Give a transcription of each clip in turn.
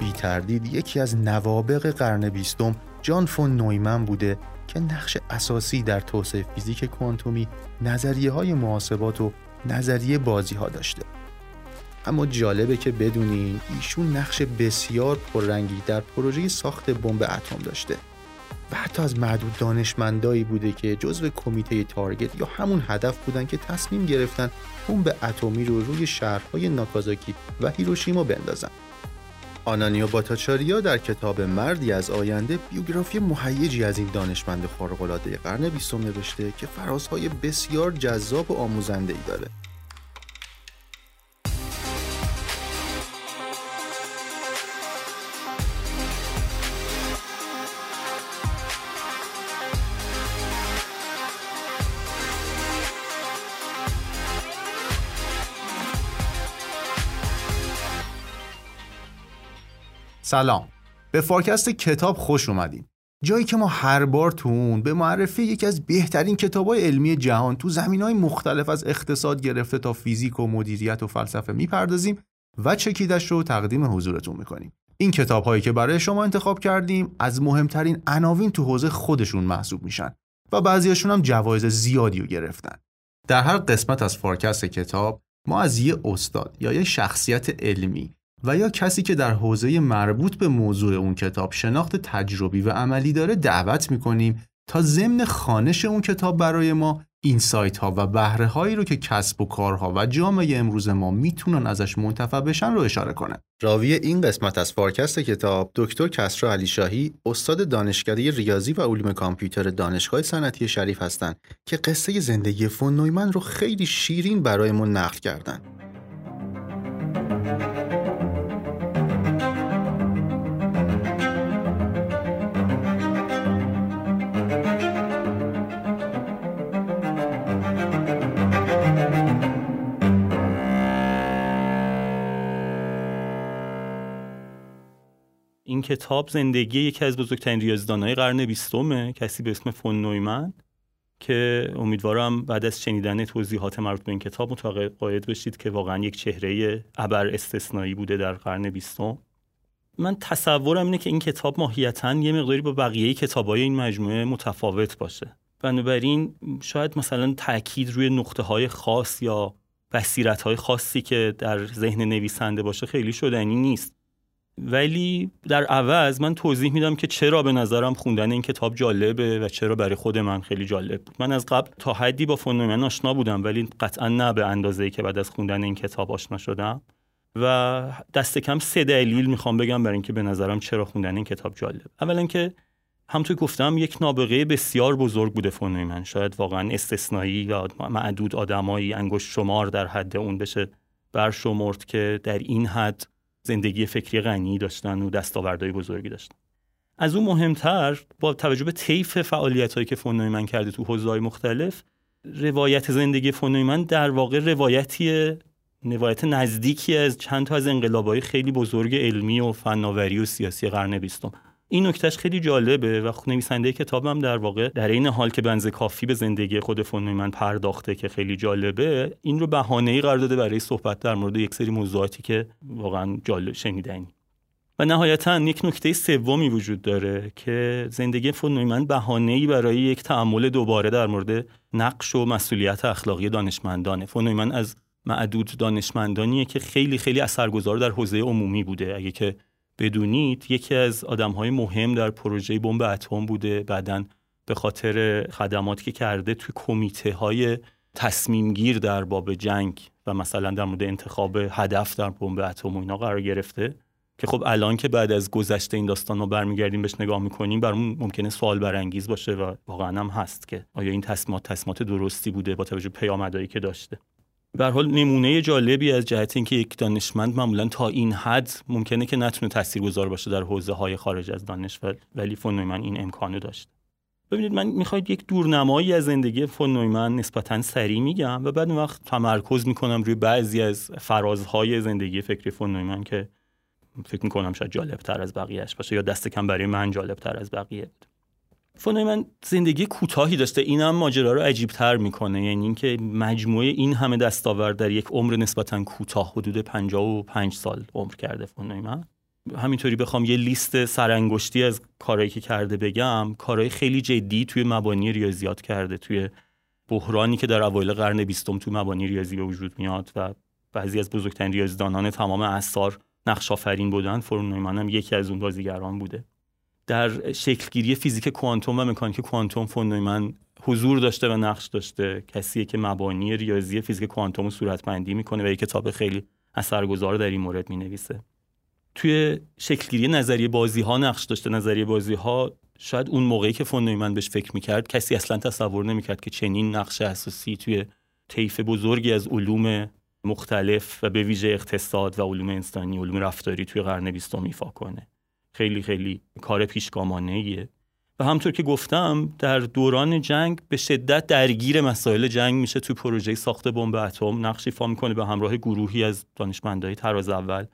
بی تردید یکی از نوابق قرن بیستم جان فون نویمن بوده که نقش اساسی در توسعه فیزیک کوانتومی نظریه های محاسبات و نظریه بازی ها داشته. اما جالبه که بدونین ایشون نقش بسیار پررنگی در پروژه ساخت بمب اتم داشته و حتی از معدود دانشمندایی بوده که جزو کمیته تارگت یا همون هدف بودن که تصمیم گرفتن بمب اتمی رو روی شهرهای ناکازاکی و هیروشیما بندازن. آنانیو باتاچاریا در کتاب مردی از آینده بیوگرافی مهیجی از این دانشمند خارق‌العاده قرن بیستم نوشته که فرازهای بسیار جذاب و آموزنده ای داره. سلام. به فارکست کتاب خوش اومدین. جایی که ما هر بار تو اون به معرفی یکی از بهترین کتابای علمی جهان تو زمینه های مختلف از اقتصاد گرفته تا فیزیک و مدیریت و فلسفه می‌پردازیم و چکیدش رو تقدیم حضورتون می‌کنیم. این کتاب هایی که برای شما انتخاب کردیم از مهمترین عناوین تو حوزه خودشون محسوب میشن و بعضیاشون هم جوایز زیادی رو گرفتن. در هر قسمت از فارکست کتاب ما از یه استاد یا یه شخصیت علمی و یا کسی که در حوزه مربوط به موضوع اون کتاب شناخت تجربی و عملی داره دعوت می‌کنیم تا ضمن خوانش اون کتاب برای ما insight ها و بهره هایی رو که کسب و کارها و جامعه امروز ما می‌تونن ازش منتفع بشن رو اشاره کنه. راوی این قسمت از فارکست کتاب دکتر کسرا علی شاهی استاد دانشکده ریاضی و علوم کامپیوتر دانشگاه صنعتی شریف هستند که قصه زندگی فون نویمن رو خیلی شیرین برایمون نقل کردن. کتاب زندگی یکی از بزرگترین ریاضیدانهای قرن بیستمه کسی به اسم فون نویمن که امیدوارم بعد از شنیدن توضیحات مربوط به این کتاب متقاعد بشید که واقعا یک چهره ابر استثنایی بوده در قرن بیستم. من تصورم اینه که این کتاب ماهیتا یه مقداری با بقیه کتابای این مجموعه متفاوت باشه. بنابراین شاید مثلا تاکید روی نقطه های خاص یا بصیرت های خاصی که در ذهن نویسنده باشه خیلی شدنی نیست. ولی در عوض من توضیح میدم که چرا به نظرم خوندن این کتاب جالبه و چرا برای خود من خیلی جالب بود. من از قبل تا حدی با فنومن آشنا بودم ولی قطعا نه به اندازه که بعد از خوندن این کتاب آشنا شدم. و دست کم سه دلیل می‌خوام بگم برای اینکه به نظرم چرا خوندن این کتاب جالب اولا که همطور گفتم یک نابغه بسیار بزرگ بوده فنومن شاید واقعا استثنایی یا معدود آدمایی انگشت شمار در حد اون بشه برشمرد که در این حد زندگی فکری غنی داشتن و دستاوردهای بزرگی داشتن. از اون مهمتر با توجه به طیف فعالیت هایی که فون نویمن کرده تو حوزه‌های مختلف روایت زندگی فون نویمن در واقع روایتی روایت نزدیکی از چند تا از انقلابهای خیلی بزرگ علمی و فناوری و سیاسی قرن بیستم. این نکتهش خیلی جالبه و نویسنده کتابم در واقع در عین حال که بنز کافی به زندگی خود فون نویمن پرداخته که خیلی جالبه این رو بهانه ای قرار داده برای صحبت در مورد یک سری موضوعاتی که واقعا جالب شنیدنی. و نهایتا یک نکته سومی وجود داره که زندگی فون نویمن بهانه ای برای یک تعامل دوباره در مورد نقش و مسئولیت اخلاقی دانشمندانه. فون نویمن از معدود دانشمندانیه که خیلی خیلی اثرگذار در حوزه عمومی بوده. اگه که بدونید یکی از آدم های مهم در پروژه بمب اتم بوده. بعدا به خاطر خدماتی که کرده توی کمیته های تصمیم در باب جنگ و مثلا در مورد انتخاب هدف در بمب اتم و اینا قرار گرفته. که خب الان که بعد از گذشته این داستان رو برمیگردیم بهش نگاه می‌کنیم برامون ممکنه سوال برانگیز باشه و واقعا هم هست که آیا این تصمیمات تصمیمات درستی بوده با توجه پیامدهایی که داشته. به هر حال نمونه جالبی از جهت اینکه یک دانشمند معمولا تا این حد ممکنه که نتونه تاثیرگذار باشه در حوزه های خارج از دانش ولی فون نویمن این امکانو داشت. ببینید من می‌خواید یک دورنمایی از زندگی فون نویمن نسبتا سریع میگم و بعد وقت تمرکز می‌کنم روی بعضی از فرازهای زندگی فکری فون نویمن که فکر می‌کنم شاید جالب تر از بقیهش باشه یا دست کم برای من جالب تر از بقیه. بود فون من زندگی کوتاهی داشته. اینم ماجرا رو عجیب تر می‌کنه. یعنی اینکه مجموعه این همه دستاورد در یک عمر نسبتا کوتاه حدود 55 سال عمر کرده فون من. همینطوری بخوام یه لیست سرانگشتی از کارهایی که کرده بگم کارهای خیلی جدی توی مبانی ریاضیات کرده. توی بحرانی که در اوایل قرن بیستم توی مبانی ریاضی به وجود میاد و بعضی از بزرگترین ریاضیدانان تمام اعصار نقش آفرین بودن فرون هم یکی از اون بازیگران بوده. در شکلگیری فیزیک کوانتوم و مکانیک کوانتوم فون نویمن حضور داشته و نقش داشته. کسیه که مبانی ریاضی فیزیک کوانتوم رو صورتبندی می‌کنه و یک کتاب خیلی اثرگذار در این مورد می‌نویسه. توی شکلگیری نظریه بازی ها نقش داشته. نظریه بازی ها شاید اون موقعی که فون نویمن بهش فکر می‌کرد کسی اصلا تصور نمی‌کرد که چنین نقش اساسی توی طیف بزرگی از علوم مختلف و به ویژه اقتصاد و علوم انسانی علوم رفتاری توی قرن بیستم ایفا کنه. خیلی خیلی کار پیشگامانه و همطور که گفتم در دوران جنگ به شدت درگیر مسائل جنگ میشه توی پروژه ساخت بمب اتم. نقش ایفا می‌کنه به همراه گروهی از دانشمندای تراز اول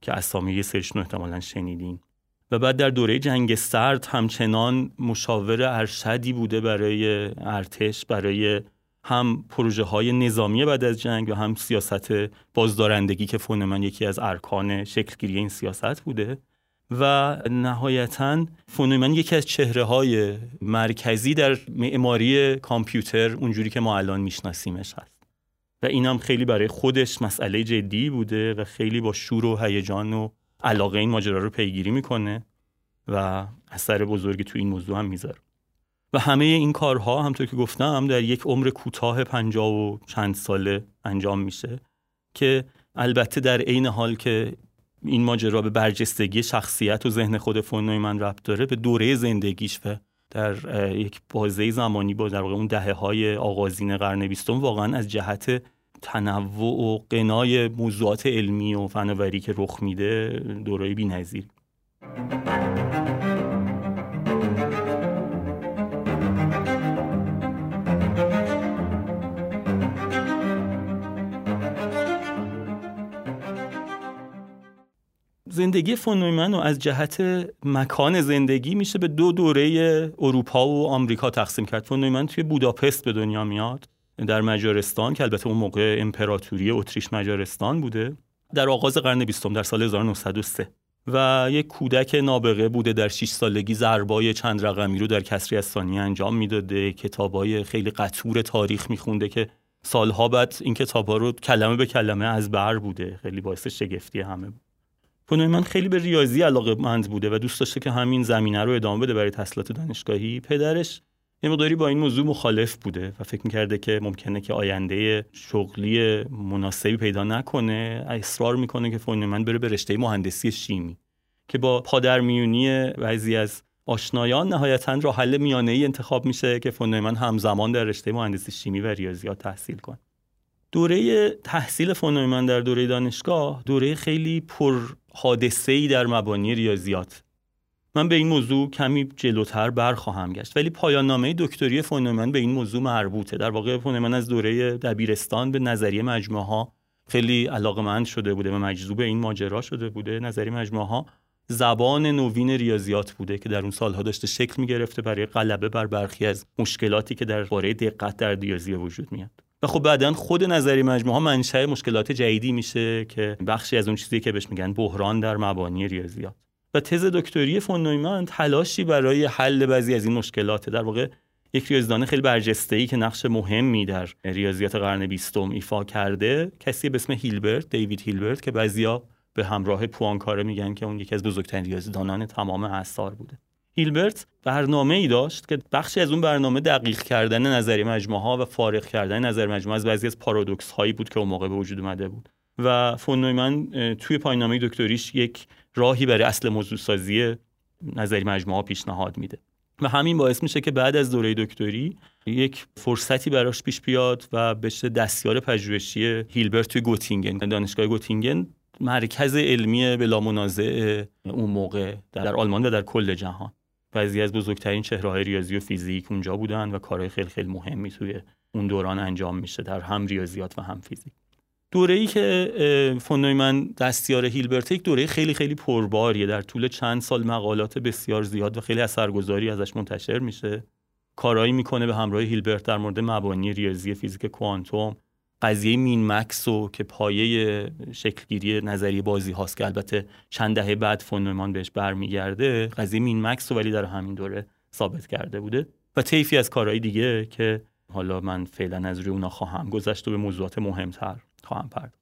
که اسامی یه سرشون احتمالا شنیدین. و بعد در دوره جنگ سرد همچنان مشاور ارشدی بوده برای ارتش برای هم پروژه های نظامی بعد از جنگ و هم سیاست بازدارندگی که فونمن یکی از ارکان شکلگیری این سیاست بوده. و نهایتا فونومن یکی از چهره های مرکزی در معماری کامپیوتر اونجوری که ما الان میشناسیمش هست. و اینم خیلی برای خودش مسئله جدی بوده و خیلی با شور و هیجان و علاقه این ماجرا رو پیگیری می‌کنه و اثر بزرگی تو این موضوع هم می‌ذاره. و همه این کارها همطور که گفتم در یک عمر کوتاه پنجاه و چند ساله انجام میشه که البته در عین حال که این ماجرا به برجستگی شخصیت و ذهن خود فون من ربط داره به دوره زندگیش و در یک بازه زمانی با در واقع اون دهه های آغازین قرن بیستم واقعا از جهت تنوع و قنای موضوعات علمی و فناوری که رخ میده دوره بی‌نظیر. زندگی فون نویمن رو از جهت مکان زندگی میشه به دو دوره اروپا و آمریکا تقسیم کرد. فون نویمن توی بوداپست به دنیا میاد در مجارستان که البته اون موقع امپراتوری اتریش مجارستان بوده در آغاز قرن بیستم در سال 1903 و یک کودک نابغه بوده در 6 سالگی ضربای چند رقمی رو در کسری از ثانیه انجام می‌داده کتابای خیلی قطور تاریخ میخونده که سالها بعد این کتابا رو کلمه به کلمه از بر بوده. خیلی باعث شگفتی همه بود. من خیلی به ریاضی علاقه مند بوده و دوست داشته که همین زمینه رو ادامه بده برای تحصیلات دانشگاهی. پدرش یه مقداری با این موضوع مخالف بوده و فکر می‌کرده که ممکنه که آینده شغلی مناسبی پیدا نکنه. اصرار می‌کنه که من بره به رشته مهندسی شیمی که با پادرمیونی بعضی از آشنایان نهایتا راه حل میانه ای انتخاب میشه که من همزمان در رشته مهندسی شیمی و ریاضیات تحصیل کنه. دوره تحصیل فون در دوره دانشگاه دوره خیلی پر حادثه ای در مبانی ریاضیات. من به این موضوع کمی جلوتر برخواهم گشت ولی پایان نامه دکتری فون نویمن به این موضوع مربوطه. در واقع فون نویمن از دوره دبیرستان به نظریه مجموعه ها خیلی علاقمند شده بوده و مجذوب این ماجرا شده بوده. نظریه مجموعه ها زبان نوین ریاضیات بوده که در اون سالها داشته شکل می گرفته برای غلبه بر برخی از مشکلاتی که در باره دقت در ریاضی وجود میاد. و خب بعدا خود نظریه مجموعه ها منشأ مشکلات جدیدی میشه که بخشی از اون چیزی که بهش میگن بحران در مبانی ریاضیات. و تز دکتری فون نویمن تلاشی برای حل بعضی از این مشکلات در واقع یک ریاضیدان خیلی برجسته ای که نقش مهمی در ریاضیات قرن بیستم ایفا کرده کسی به اسم هیلبرت دیوید هیلبرت که بعضیا به همراه پوانکاره میگن که اون یکی از بزرگترین ریاضیدانان تمام اثار بوده. هیلبرت برنامه ای داشت که بخشی از اون برنامه دقیق کردن نظری مجموعه ها و فارغ کردن نظر مجموعه از بعضی از پارادوکس هایی بود که اون موقع به وجود اومده بود. و فون نویمن توی پایان‌نامه دکتریش یک راهی برای اصل موضوع سازی نظری مجموعه ها پیشنهاد میده. و همین باعث میشه که بعد از دوره دکتری یک فرصتی براش پیش بیاد و بشه دستیار پژوهشی هیلبرت توی گوتینگن دانشگاه گوتینگن مرکز علمی بلا منازع اون موقع در آلمان و در کل جهان. بعضی از بزرگترین چهره های ریاضی و فیزیک اونجا بودن و کارهای خیلی خیلی مهمی توی اون دوران انجام میشه در هم ریاضیات و هم فیزیک. دوره ای که فون نویمن دستیار هیلبرت یک دوره خیلی خیلی پرباریه. در طول چند سال مقالات بسیار زیاد و خیلی اثرگذاری ازش منتشر میشه. کارایی می‌کنه به همراه هیلبرت در مورد مبانی ریاضی فیزیک کوانتوم. قضیه min max و که پایه شکلگیری نظریه بازی هاست که البته چند دهه بعد فون بهش برمیگرده قضیه min max رو ولی در همین دوره ثابت کرده بوده و طیفی از کارهای دیگه که حالا من فعلا از روی اونا خواهم گذشت و به موضوعات مهمتر خواهم پرد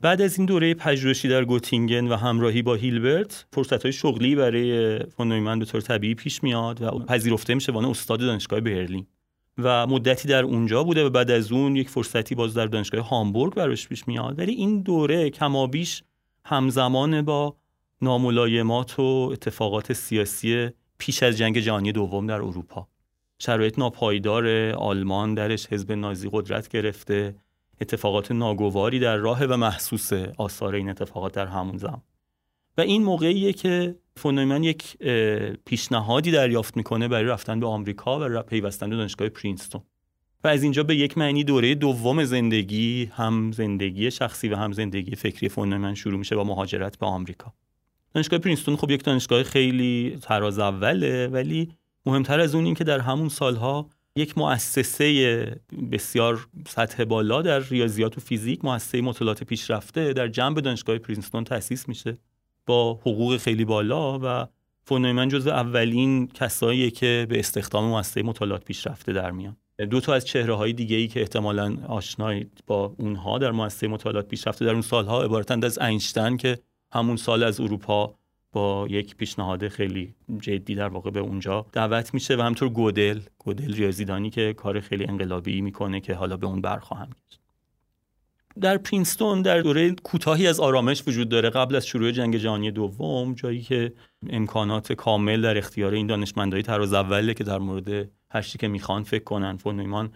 بعد از این دوره پژوهشی در گوتینگن و همراهی با هیلبرت فرصت های شغلی برای فون به طور طبیعی پیش میاد و پذیرفته میشه وانه استاد دانشگاه برلین. و مدتی در اونجا بوده و بعد از اون یک فرصتی باز در دانشگاه هامبورگ براش پیش میاد. ولی این دوره کمابیش همزمان با ناملایمات و اتفاقات سیاسی پیش از جنگ جهانی دوم در اروپا. شرایط ناپایدار آلمان درش حزب نازی قدرت گرفته. اتفاقات ناگواری در راه و محسوس آثار این اتفاقات در همون زمان. و این موقعیه که فونومن یک پیشنهادی دریافت می‌کنه برای رفتن به آمریکا و پیوستن به دانشگاه پرینستون. و از اینجا به یک معنی دوره دوم زندگی هم زندگی شخصی و هم زندگی فکری فونومن شروع میشه با مهاجرت به آمریکا. دانشگاه پرینستون خب یک دانشگاه خیلی تراز اوله ولی مهمتر از اون این که در همون سالها یک مؤسسه بسیار سطح بالا در ریاضیات و فیزیک مؤسسه مطالعات پیشرفته در جنب دانشگاه پرینستون تأسیس میشه. با حقوق خیلی بالا و فونومن جز اولین کسایی که به استخدام مؤسسه مطالعات پیشرفته در میان. دو تا از چهره های دیگه ای که احتمالا آشنایید با اونها در مؤسسه مطالعات پیشرفته در اون سالها عبارتند از اینشتن که همون سال از اروپا با یک پیشنهاد خیلی جدی در واقع به اونجا دعوت میشه و همطور گودل گودل ریاضیدانی که کار خیلی انقلابی می‌کنه که حالا به اون برخواهم گشت. در پرینستون در دوره کوتاهی از آرامش وجود داره. قبل از شروع جنگ جهانی دوم جایی که امکانات کامل در اختیار این دانشمندای تراز اوله که در مورد هر که می‌خوان فکر کنن فون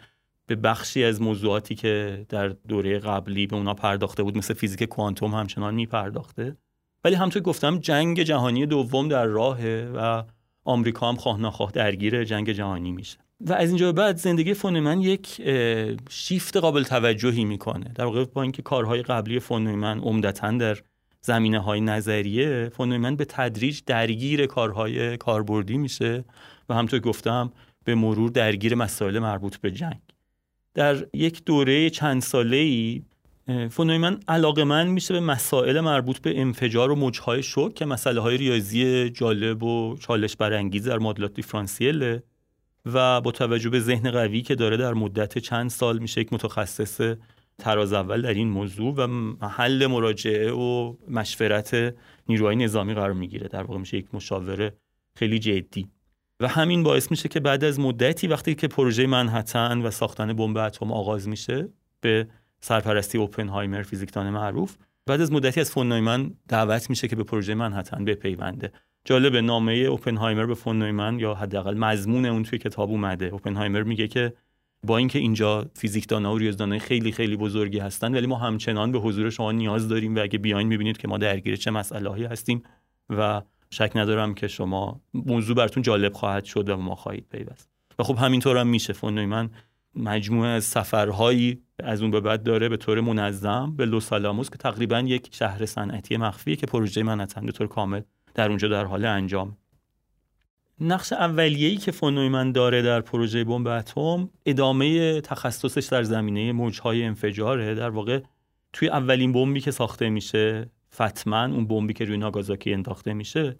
به بخشی از موضوعاتی که در دوره قبلی به اونا پرداخته بود مثل فیزیک کوانتوم همچنان میپرداخته. ولی همطور گفتم جنگ جهانی دوم در راهه و آمریکا هم خواه نخواه درگیر جنگ جهانی میشه. و از اینجا بعد زندگی فونمن یک شیفت قابل توجهی می‌کنه. در واقع با اینکه کارهای قبلی فونمن عمدتا در زمینه های نظریه فونمن به تدریج درگیر کارهای کاربردی میشه و همطور گفتم به مرور درگیر مسائل مربوط به جنگ. در یک دوره چند ساله ای فونویمن علاقه من میشه به مسائل مربوط به انفجار و موجهای شوک که مسئله های ریاضی جالب و چالش برانگیز در معادلات دیفرانسیله و با توجه به ذهن قوی که داره در مدت چند سال میشه یک متخصص تراز اول در این موضوع و محل مراجعه و مشورت نیروهای نظامی قرار می‌گیره. در واقع میشه یک مشاوره خیلی جدی. و همین باعث میشه که بعد از مدتی وقتی که پروژه منحتن و ساختن بمب اتم آغاز میشه به سرپرستی اوپنهایمر فیزیکدان معروف بعد از مدتی از فون نویمن دعوت میشه که به پروژه منحتن بپیونده. جالب نامه اوپنهایمر به فون نویمن یا حداقل مضمون اون توی کتاب اومده. اوپنهایمر میگه که با اینکه اینجا فیزیکدانها و ریاضیدانای خیلی خیلی بزرگی هستن ولی ما همچنان به حضور شما نیاز داریم و اگه بیاین می‌بینید که ما درگیر چه مسئله هستیم و شک ندارم که شما موضوع براتون جالب خواهد شد و ما خواهید پیوست. و خب همینطور هم میشه. فون نویمن مجموعه از سفرهایی از اون به بعد داره به طور منظم به لوس آلاموس که تقریبا یک شهر صنعتی مخفیه که پروژه منحتن به طور کامل در اونجا در حال انجام. نقش اولیه‌ای که فون داره در پروژه بمب اتم ادامه تخصصش در زمینه موجهای انفجاره. در واقع توی اولین بمبی که ساخته میشه فتمن اون بمبی که روی ناگازاکی انداخته میشه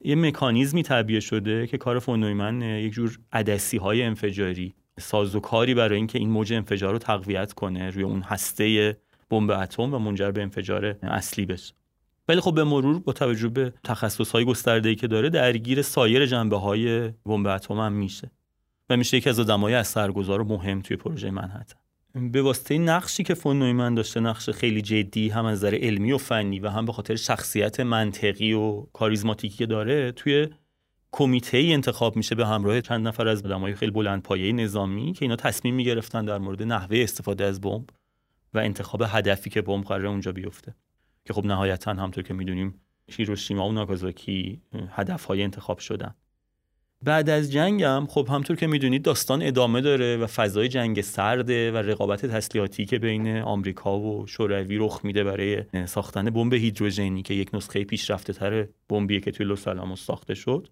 یه مکانیزمی تعبیه شده که کار فون یک جور عدسی های انفجاری سازوکاری برای اینکه این موج انفجار رو تقویت کنه روی اون هسته بمب اتم و منجر به انفجار اصلی بشه. ولی خب به مرور با توجه به تخصص های گسترده که داره درگیر سایر جنبه های بمب اتم هم میشه و میشه یکی از آدمای اثرگذار و مهم توی پروژه منحتن. به واسطه نقشی که فون نویمن داشته نقش خیلی جدی هم از نظر علمی و فنی و هم به خاطر شخصیت منطقی و کاریزماتیکی که داره توی کمیته انتخاب میشه به همراه چند نفر از آدمای خیلی بلند پایه نظامی که اینا تصمیم می‌گرفتن در مورد نحوه استفاده از بمب و انتخاب هدفی که بمب قرار اونجا بیفته. که خب نهایتا همطور که می‌دونیم هیروشیما و ناگازاکی هدفهای انتخاب شدن. بعد از جنگ هم خب همطور که می‌دونید داستان ادامه داره و فضای جنگ سرده و رقابت تسلیحاتی که بین آمریکا و شوروی رخ میده برای ساختن بمب هیدروژنی که یک نسخه پیشرفته تر بمبیه که توی لس ساخته شد.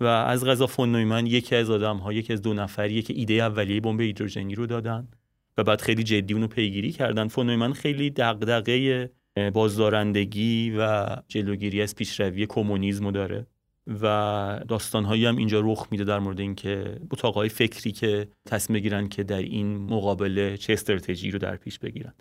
و از غذا فون نویمن یکی از آدم ها یکی از دو نفریه که ایده اولیه بمب هیدروژنی رو دادن و بعد خیلی جدی اونو پیگیری کردن. فون خیلی دغدغه بازدارندگی و جلوگیری از پیشروی کمونیسم داره و داستانهایی هم اینجا رخ میده در مورد اینکه اتاقهای فکری که تصمیم بگیرن که در این مقابله چه استراتژی رو در پیش بگیرن.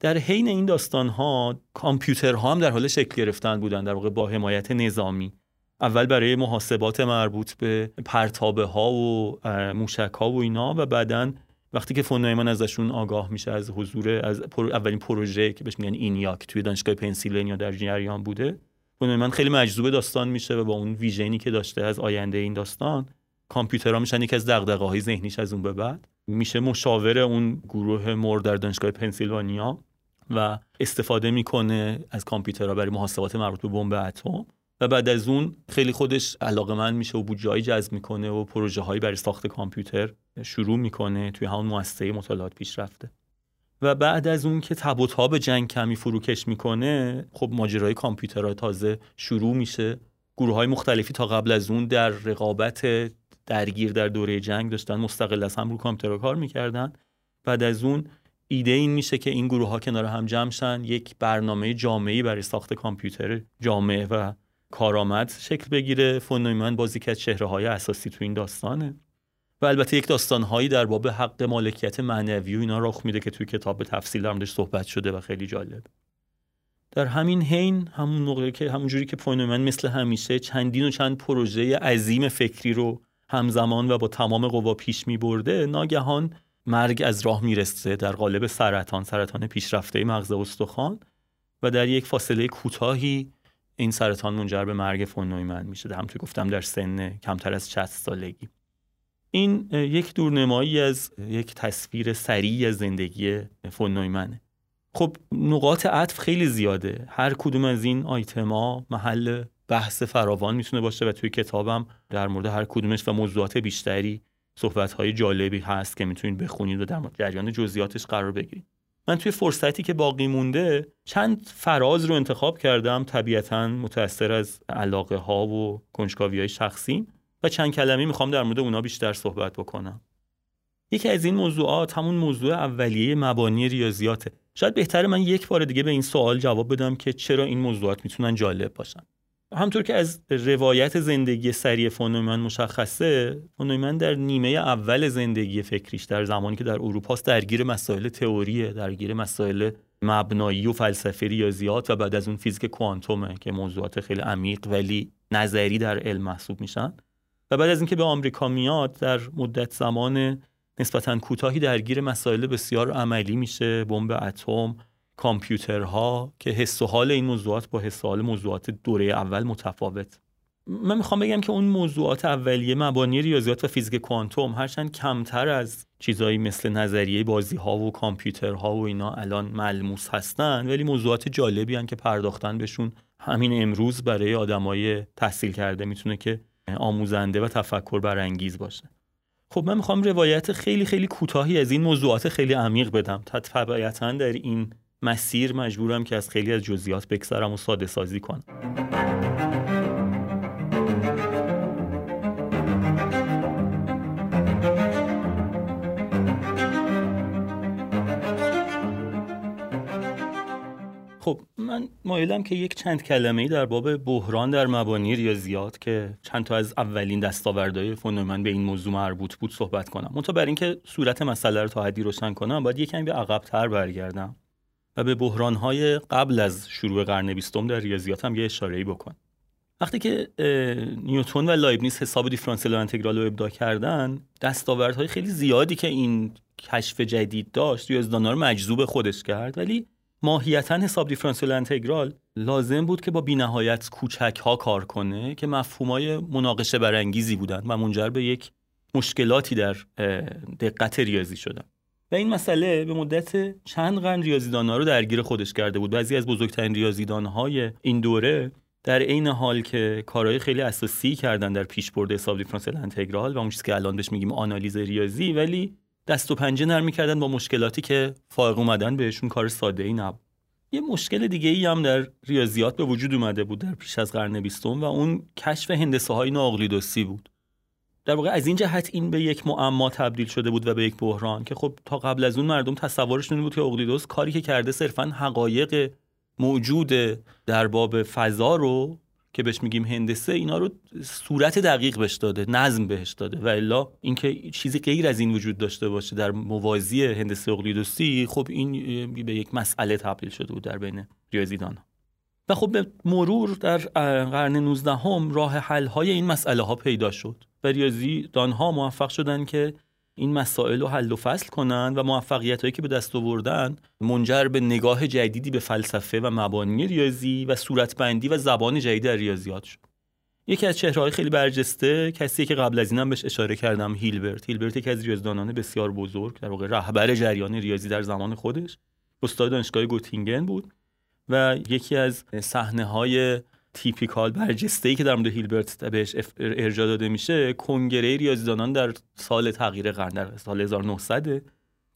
در حین این داستانها کامپیوترها هم در حال شکل گرفتن بودن در واقع با حمایت نظامی. اول برای محاسبات مربوط به پرتابه ها و موشک ها و اینا و بعدا وقتی که فون نویمن ازشون آگاه میشه از حضور از اولین پروژه که بهش میگن ENIAC توی دانشگاه پنسیلوانیا در جریان بوده فون نویمن خیلی مجذوب داستان میشه و با اون vision ی که داشته از آینده این داستان کامپیوترها میشن یکی از دغدغه های ذهنیش از اون به بعد. میشه مشاور اون گروه مور در دانشگاه پنسیلوانیا و استفاده می‌کنه از کامپیوترها برای محاسبات مربوط به بمب اتم. و بعد از اون خیلی خودش علاقه من میشه و بودجایی جذب می‌کنه و پروژه هایی برای ساخت کامپیوتر شروع می‌کنه توی همون مؤسسه مطالعات پیشرفته. و بعد از اون که تب به جنگ کمی فروکش می‌کنه خب ماجرای کامپیوترها تازه شروع میشه. گروه های مختلفی تا قبل از اون در رقابت درگیر در دوره جنگ داشتن مستقل از هم رو کامپیوترها کار می‌کردن. بعد از اون ایده این میشه که این گروه ها کنار هم جمع شن یک برنامه جامعی برای ساخت کامپیوتر جامعه و کارآمد شکل بگیره. فون نویمن بازی که چهره های اساسی تو این داستانه. و البته یک داستانهایی در باب حق مالکیت معنوی و اینا رخ میده که توی کتاب به تفصیل درمدش صحبت شده و خیلی جالب. در همین حین همون موقع که همونجوری که فونومن مثل همیشه چندین و چند پروژه عظیم فکری رو همزمان و با تمام قوا پیش می برده ناگهان مرگ از راه می‌رسه در قالب سرطان سرطان پیشرفته مغز استخوان. و در یک فاصله کوتاهی این سرطان منجر به مرگ فون نویمن میشه. همونطور گفتم در سن کمتر از 60 سالگی. این یک دورنمایی از یک تصویر سریع از زندگی فون نویمنه خب نقاط عطف خیلی زیاده. هر کدوم از این آیتما محل بحث فراوان می‌تونه باشه و توی کتابم در مورد هر کدومش و موضوعات بیشتری صحبت های جالبی هست که می‌تونید بخونید و در جریان جزئیاتش قرار بگیرید. من توی فرصتی که باقی مونده چند فراز رو انتخاب کردم طبیعتا متأثر از علاقه ها و کنجکاوی های شخصی و چند کلمه می‌خوام در مورد اونا بیشتر صحبت بکنم. یکی از این موضوعات همون موضوع اولیه مبانی ریاضیاته. شاید بهتر من یک بار دیگه به این سوال جواب بدم که چرا این موضوعات می‌تونن جالب باشن. همطور که از روایت زندگی سری فونومن مشخصه فونومن در نیمه اول زندگی فکریش در زمانی که در اروپاست درگیر مسائل تئوریه درگیر مسائل مبنایی و فلسفه ریاضیات و بعد از اون فیزیک کوانتومه که موضوعات خیلی عمیق ولی نظری در علم محسوب میشن. و بعد از اینکه به آمریکا میاد در مدت زمان نسبتا کوتاهی درگیر مسائل بسیار عملی میشه بمب اتم کامپیوترها که حس و حال این موضوعات با حس و حال موضوعات دوره اول متفاوت. من می‌خوام بگم که اون موضوعات اولیه مبانی ریاضیات و فیزیک کوانتوم هرچند کمتر از چیزایی مثل نظریه بازی ها و کامپیوترها و اینا الان ملموس هستن ولی موضوعات جالبی هن که پرداختن بهشون همین امروز برای آدمای تحصیل کرده می‌تونه که آموزنده و تفکر برانگیز باشه. خب من می‌خوام روایت خیلی خیلی کوتاهی از این موضوعات خیلی عمیق بدم. طبیعتا در این مسیر مجبورم که از خیلی از جزئیات بگذرم و ساده سازی کنم. خب من مایلم که یک چند کلمه در باب بحران در مبانی ریاضیات که چند تا از اولین دستاوردهای فونومن به این موضوع مربوط بود صحبت کنم. منتها بر اینکه صورت مسئله رو تا حدی روشن کنم باید یکمی به عقبتر برگردم. و به بحرانهای قبل از شروع قرن بیستم در ریاضیات هم یه اشاره‌ای بکن. وقتی که نیوتون و لایبنیز حساب دیفرانسیل و انتگرال رو ابداع کردن دستاوردهای خیلی زیادی که این کشف جدید داشت ریاضیدان‌ها رو مجذوب خودش کرد. ولی ماهیتا حساب دیفرانسیل انتگرال لازم بود که با بینهایت کوچک ها کار کنه که مفهوم های مناقشه برانگیزی بودن و منجر به یک مشکلاتی در دقت ریاضی شدن. و این مسئله به مدت چند قرن ریاضیدانها رو درگیر خودش کرده بود. بعضی از بزرگترین ریاضیدانهای این دوره در عین حال که کارهای خیلی اساسی کردن در پیشبرد حساب دیفرانسیل انتگرال و اون چیزی که الان بهش میگیم آنالیز ریاضی ولی دست و پنجه نرم می‌کردن با مشکلاتی که فائق اومدن بهشون کار ساده ای نبود. یه مشکل دیگه ای هم در ریاضیات به وجود اومده بود در پیش از قرن بیستم و اون کشف هندسه های ناقلیدوسی بود. در واقع از این جهت این به یک معما تبدیل شده بود و به یک بحران که خب تا قبل از اون مردم تصورشون بود که اقلیدوس کاری که کرده صرفا حقایق موجود در باب فضا رو که بهش میگیم هندسه اینا رو صورت دقیق بهش داده نظم بهش داده و الا اینکه چیزی غیر از این وجود داشته باشه در موازی هندسه اقلیدوسی خب این به یک مسئله تبدیل شده بود در بین ریاضیدان. و خب به مرور در قرن 19 هم راه حل های این مسئله ها پیدا شد. و ریاضیدان ها موفق شدن که این مسائل رو حل و فصل کنن و موفقیت هایی که به دست آوردن منجر به نگاه جدیدی به فلسفه و مبانی ریاضی و صورتبندی و زبان جدید در ریاضیات شد. یکی از های خیلی برجسته کسی که قبل از اینم بهش اشاره کردم هیلبرت. هیلبرت یکی از ریاضیدانان بسیار بزرگ در واقع رهبر جریان ریاضی در زمان خودش استاد دانشگاه گوتینگن بود و یکی از صحنه های تیپیکال برجسته ای که در مورد هیلبرت بهش ارجاع داده میشه کنگره ریاضیدانان در سال تغییر قرن در سال 1900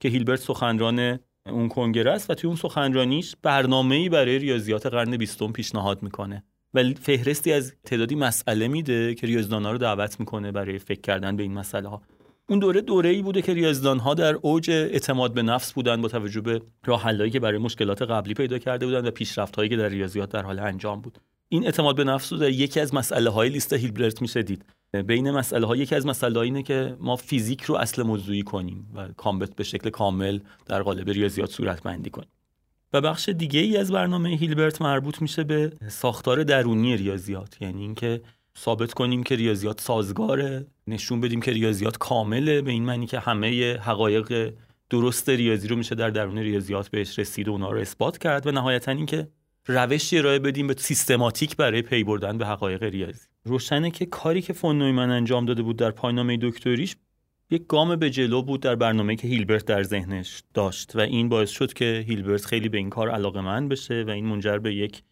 که هیلبرت سخنران اون کنگره است و توی اون سخنرانیش برنامه‌ای برای ریاضیات قرن بیستم پیشنهاد می‌کنه. و فهرستی از تعدادی مسئله میده که ریاضیدانها رو دعوت می‌کنه برای فکر کردن به این مسئله ها اون دوره دوره ای بوده که ریاضیدان ها در اوج اعتماد به نفس بودن با توجه به راه که برای مشکلات قبلی پیدا کرده بودن و پیشرفت هایی که در ریاضیات در حال انجام بود. این اعتماد به نفس رو در یکی از مسئله های لیست هیلبرت میشه دید. بین مسئله ها یکی از مسئله اینه که ما فیزیک رو اصل موضوعی کنیم و کامبت به شکل کامل در قالب ریاضیات صورت بندی کنیم. و بخش دیگه ای از برنامه هیلبرت مربوط میشه به ساختار درونی ریاضیات. یعنی اینکه ثابت کنیم که ریاضیات سازگاره نشون بدیم که ریاضیات کامله به این معنی که همه حقایق درست ریاضی رو میشه در درون ریاضیات بهش رسید و اونا رو اثبات کرد. و نهایتا اینکه روشی ارائه بدیم به سیستماتیک برای پی بردن به حقایق ریاضی. روشنه که کاری که فون نویمن انجام داده بود در پایانامه دکتریش یک گام به جلو بود در برنامه که هیلبرت در ذهنش داشت و این باعث شد که هیلبرت خیلی به این کار علاقه من بشه و این منجر به یک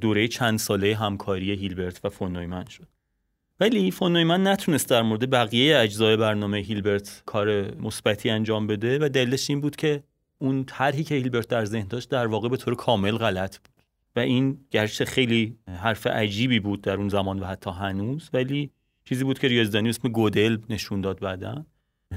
دوره چند ساله همکاری هیلبرت و فون نویمن شد. ولی فون نویمن نتونست در مورد بقیه اجزای برنامه هیلبرت کار مثبتی انجام بده و دلیلش این بود که اون طرحی که هیلبرت در ذهن داشت در واقع به طور کامل غلط بود. و این گرچه خیلی حرف عجیبی بود در اون زمان و حتی هنوز ولی چیزی بود که ریاضیدانی به اسم گودل نشون داد بعدا.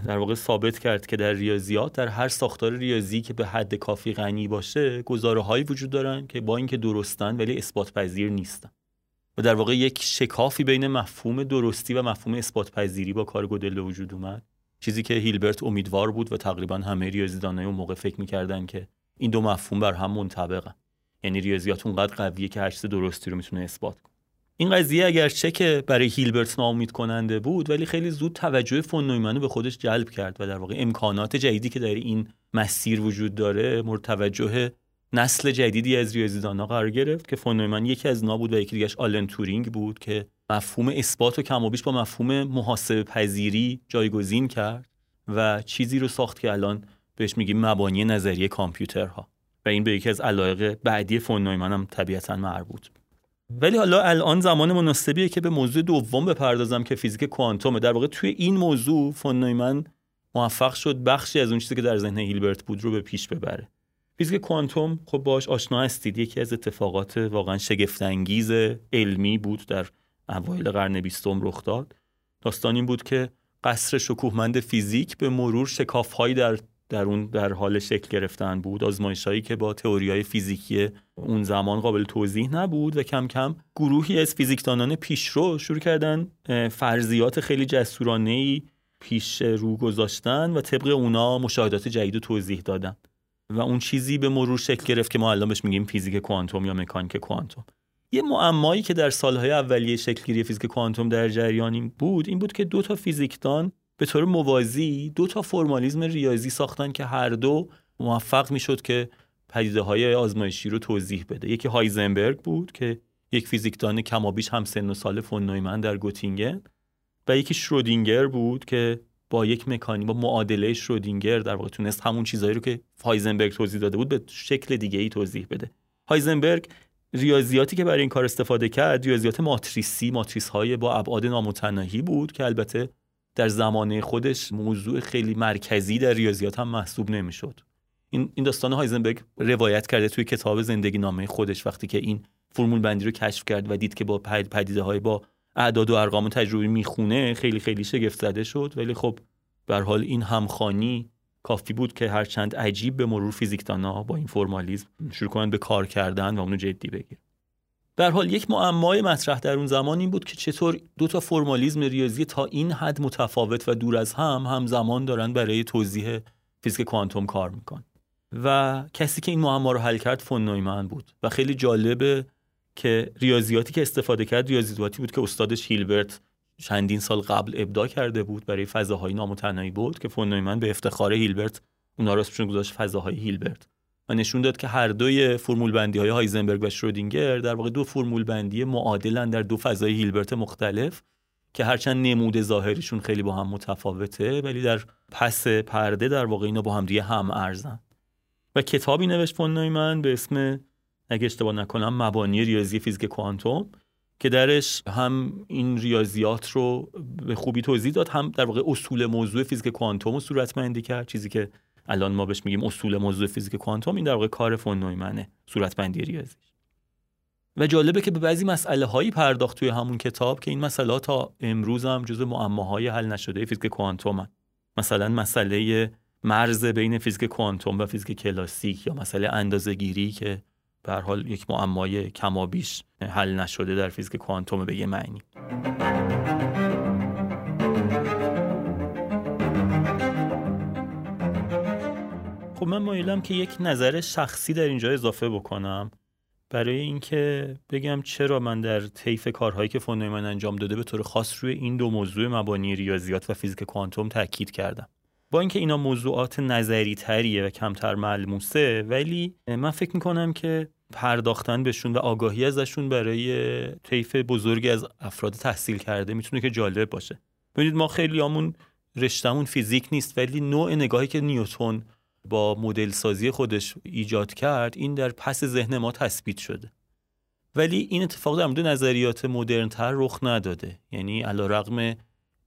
در واقع ثابت کرد که در ریاضیات در هر ساختار ریاضی که به حد کافی غنی باشه گزاره هایی وجود دارن که با اینکه درستن ولی اثبات پذیر نیستن. و در واقع یک شکافی بین مفهوم درستی و مفهوم اثبات پذیری با کار گودل به وجود اومد. چیزی که هیلبرت امیدوار بود و تقریبا همه ریاضیدانای اون موقع فکر می‌کردن که این دو مفهوم بر هم منطبقن. یعنی ریاضیات اونقدر قویه که چیز درستی رو می‌تونه اثبات کنه. این قضیه اگرچه که برای هیلبرت ناامید کننده بود ولی خیلی زود توجه فون نویمن به خودش جلب کرد و در واقع امکانات جدیدی که در این مسیر وجود داره مورد توجه نسل جدیدی از ریاضیدانها قرار گرفت که فون نویمن یکی از اینا بود و یکی دیگهش آلن تورینگ بود که مفهوم اثبات و کم و بیش با مفهوم محاسبه پذیری جایگزین کرد و چیزی رو ساخت که الان بهش میگیم مبانی نظریه کامپیوترها. این به یکی از علایق بعدی فون نویمن هم طبیعتا مربوط ولی حالا الان زمان مناسبیه که به موضوع دوم بپردازم که فیزیک کوانتومه. در واقع توی این موضوع فون نویمن موفق شد بخشی از اون چیزی که در ذهن هیلبرت بود رو به پیش ببره. فیزیک کوانتوم خب باش آشنا هستید. یکی از اتفاقات واقعا شگفتانگیز علمی بود در اوایل قرن بیستم رخ داد. داستان این بود که قصر شکوهمند فیزیک به مرور شکافهایی در در اون در حال شکل گرفتن بود. آزمایشهایی که با های فیزیکی اون زمان قابل توضیح نبود و کم کم گروهی از فیزیکدانان پیشرو شروع کردن فرضیات خیلی جسورانه ای پیش رو گذاشتن و طبق اونا مشاهدات جدید رو توضیح دادن. و اون چیزی به مرور شکل گرفت که ما الان بهش میگیم فیزیک کوانتوم یا مکانیک کوانتوم. یه معمایی که در سالهای اولیه شکلگیری فیزیک کوانتوم در جریان بود این بود که دو تا فیزیکدان به طور موازی دو تا فرمالیزم ریاضی ساختن که هر دو موفق می‌شد که پدیده های آزمایشی رو توضیح بده. یکی هایزنبرگ بود که یک فیزیکدان کمابیش هم سن و سال فون نویمن در گوتینگن و یکی شرودینگر بود که با یک مکانی با معادله شرودینگر در واقع تونست همون چیزهایی رو که هایزنبرگ توضیح داده بود به شکل دیگه ای توضیح بده. هایزنبرگ ریاضیاتی که برای این کار استفاده کرد ریاضیات ماتریسی ماتریس های با ابعاد نامتناهی بود که البته در زمانه خودش موضوع خیلی مرکزی در ریاضیات هم محسوب نمی‌شد. این این داستان هایزنبرگ روایت کرده توی کتاب زندگی نامه خودش وقتی که این فرمول بندی رو کشف کرد و دید که با پدیده های با اعداد و ارقام تجربی می‌خونه خیلی خیلی شگفت زده شد. ولی خب به حال این همخانی کافی بود که هرچند عجیب به مرور فیزیکدانا با این فرمالیزم شروع کنند به کار کردن و اونو جدی بگیر در حال یک معمای مطرح در اون زمان این بود که چطور دو تا فرمالیزم ریاضی تا این حد متفاوت و دور از هم همزمان دارن برای توضیح فیزیک کوانتوم کار میکن و کسی که این معما رو حل کرد فون نویمن بود و خیلی جالبه که ریاضیاتی که استفاده کرد ریاضیاتی بود که استادش هیلبرت چندین سال قبل ابداع کرده بود برای فضاهای نامتناهی بود که فون نویمن به افتخار هیلبرت اونا رو اسمشون گذاشت فضاهای هیلبرت. و نشون داد که هر دوی فرمول بندی های هایزنبرگ و شرودینگر در واقع دو فرمول بندی معادلن در دو فضای هیلبرت مختلف که هرچند نمود ظاهریشون خیلی با هم متفاوته ولی در پس پرده در واقع اینا با هم دیگه هم ارزن. و کتابی نوشت فون نویمن به اسم اگه اشتباه نکنم مبانی ریاضی فیزیک کوانتوم که درش هم این ریاضیات رو به خوبی توضیح داد هم در واقع اصول موضوع فیزیک کوانتوم رو صورتبندی کرد چیزی که الان ما بهش میگیم اصول موضوع فیزیک کوانتوم این در واقع کار فون نویمنه صورتبندی ریاضی و جالبه که به بعضی مسئله هایی پرداخت توی همون کتاب که این مسئله تا امروز هم جزو معماهای حل نشده فیزیک کوانتوم مثلا مسئله مرز بین فیزیک کوانتوم و فیزیک کلاسیک یا مسئله اندازه‌گیری که به حال یک معمای کمابیش حل نشده در فیزیک کوانتوم به یه معنی. خب من مایلم که یک نظر شخصی در اینجا اضافه بکنم. برای اینکه بگم چرا من در طیف کارهایی که فون من انجام داده به طور خاص روی این دو موضوع مبانی ریاضیات و فیزیک کوانتوم تاکید کردم. با اینکه اینا موضوعات نظری تریه و کمتر ملموسه ولی من فکر می‌کنم که پرداختن بهشون و آگاهی ازشون برای طیف بزرگی از افراد تحصیل کرده می‌تونه که جالب باشه. ببینید ما خیلی همون رشتمون فیزیک نیست ولی نوع نگاهی که نیوتون با مدل سازی خودش ایجاد کرد این در پس ذهن ما تثبیت شده. ولی این اتفاق در مورد نظریات مدرنتر رخ نداده. یعنی علا رقم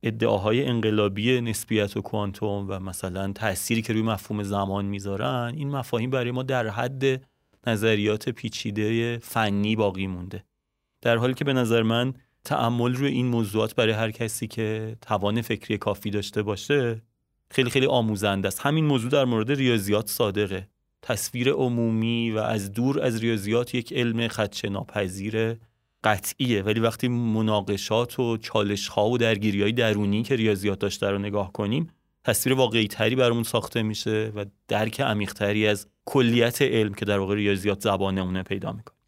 ادعاهای انقلابی نسبیت و کوانتوم و مثلا تأثیری که روی مفهوم زمان می‌ذارن این مفاهیم برای ما در حد نظریات پیچیده فنی باقی مونده. در حالی که به نظر من تعمل روی این موضوعات برای هر کسی که توان فکری کافی داشته باشه خیلی خیلی آموزنده است. همین موضوع در مورد ریاضیات صادقه. تصویر عمومی و از دور از ریاضیات یک علم خدشه ناپذیر قطعیه. ولی وقتی مناقشات و چالش ها و درگیری های درونی که ریاضیات داشته رو نگاه کنیم تصویر واقعی تری برامون ساخته میشه و درک عمیق تری از کلیت علم که در واقع ریاضیات زبان اونه پیدا می‌کنه.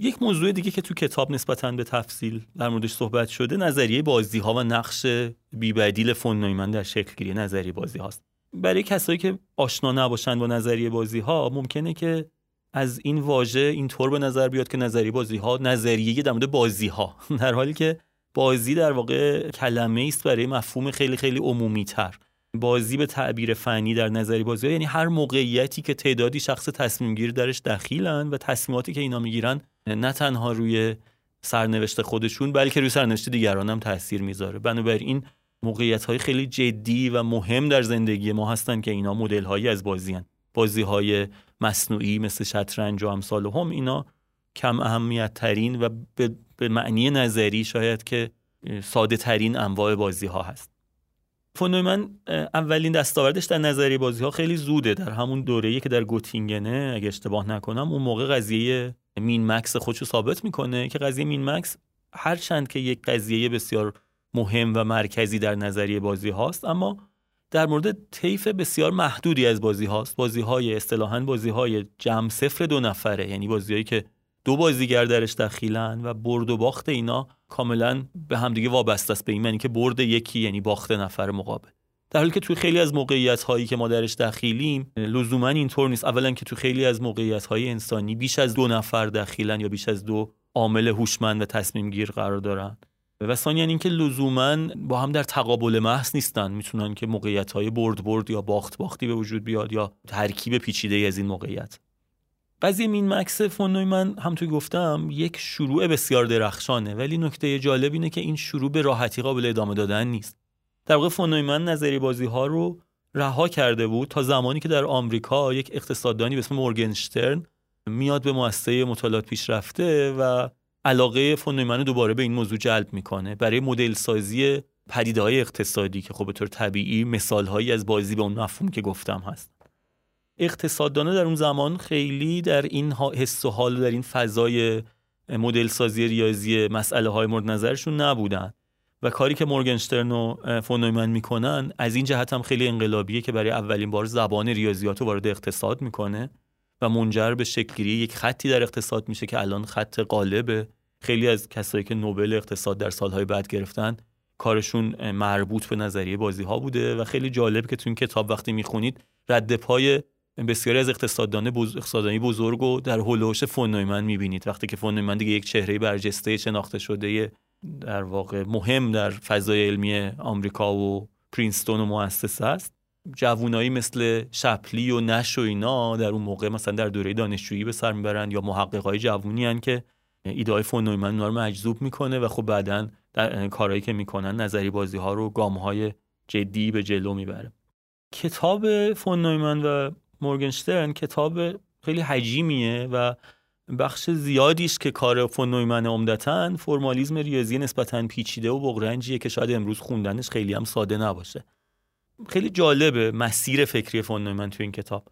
یک موضوع دیگه که تو کتاب نسبتا به تفصیل در موردش صحبت شده نظریه بازی ها و نقش بیبدیل فون نویمن در شکل گیری نظریه بازی هاست. برای کسایی که آشنا نباشند با نظریه بازی ها ممکنه که از این واژه اینطور به نظر بیاد که نظریه بازی ها نظریه در مورد بازی ها در حالی که بازی در واقع کلمه است برای مفهوم خیلی خیلی عمومی تر بازی به تعبیر فنی در نظری بازی ها یعنی هر موقعیتی که تعدادی شخص تصمیم گیر درش دخیلن و تصمیماتی که اینا می‌گیرن نه تنها روی سرنوشت خودشون بلکه روی سرنوشت دیگران هم تاثیر می‌ذاره. بنابراین موقعیت های خیلی جدی و مهم در زندگی ما هستن که اینا مدل هایی از بازی هن. بازی های مصنوعی مثل شطرنج و امثال هم اینا کم اهمیت ترین و به معنی نظری شاید که ساده ترین انواع بازی ها هست من اولین دستاوردش در نظری بازی ها خیلی زوده. در همون دوره که در گوتینگنه اگه اشتباه نکنم اون موقع قضیه مین مکس خودشو ثابت می‌کنه که قضیه مین مکس هرچند که یک قضیه بسیار مهم و مرکزی در نظریه بازی هاست اما در مورد طیف بسیار محدودی از بازی هاست. بازی های اصطلاحا بازی های جمع صفر دو نفره یعنی بازی که دو بازیگر درش دخیلن و برد و باخت اینا کاملا به همدیگه وابسته است به این معنی که برد یکی یعنی باخت نفر مقابل. در حالی که توی خیلی از موقعیت هایی که ما درش دخیلیم لزوما اینطور نیست. اولا که توی خیلی از موقعیت های انسانی بیش از دو نفر دخیلن یا بیش از دو عامل هوشمند و تصمیم گیر قرار دارن. و ثانیا یعنی اینکه لزوما با هم در تقابل محض نیستن. می‌تونن که موقعیت های برد برد یا باخت باختی به وجود بیاد یا ترکیب پیچیده از این موقعیت. قضیه مین مکس فون من هم توی گفتم یک شروع بسیار درخشانه. ولی نکته جالب اینه که این شروع به راحتی قابل ادامه دادن نیست. در واقع فون من نظری بازی ها رو رها کرده بود تا زمانی که در آمریکا یک اقتصاددانی به اسم مورگنشترن میاد به مؤسسه مطالعات پیشرفته و علاقه فون دوباره به این موضوع جلب می‌کنه برای مدل سازی پدیده های اقتصادی که خب به طور طبیعی مثال هایی از بازی به اون مفهوم که گفتم هست. اقتصاددانه در اون زمان خیلی در این حس و حال در این فضای مدل سازی ریاضی مسئله های مورد نظرشون نبودن. و کاری که مورگنشترن و فون می‌کنن از این جهت هم خیلی انقلابیه که برای اولین بار زبان ریاضیات رو وارد اقتصاد می‌کنه و منجر به شکلگیری یک خطی در اقتصاد میشه که الان خط قالبه خیلی از کسایی که نوبل اقتصاد در سالهای بعد گرفتن کارشون مربوط به نظریه بازی ها بوده و خیلی جالب که تو این کتاب وقتی می‌خونید رد پای بسیاری از اقتصاددان بز... اقتصادانی بزرگ و در هولوش فون نویمن می‌بینید. وقتی که فون نویمن دیگه یک چهره برجسته شناخته شده در واقع مهم در فضای علمی آمریکا و پرینستون و مؤسسه است. جوونایی مثل شپلی و نش و اینا در اون موقع مثلا در دوره دانشجویی به سر می‌برند یا محققای جوونی هن که ایده های فون نویمن اونا رو مجذوب می‌کنه و خب بعدا در کارهایی که می‌کنن نظریه بازی ها رو گام های جدی به جلو می‌بره. کتاب فون نویمن و مورگنشترن کتاب خیلی حجیمیه و بخش زیادیش که کار فون نویمن عمدتا فرمالیزم ریاضی نسبتا پیچیده و بغرنجیه که شاید امروز خوندنش خیلی هم ساده نباشه. خیلی جالبه مسیر فکری فون نویمن تو این کتاب.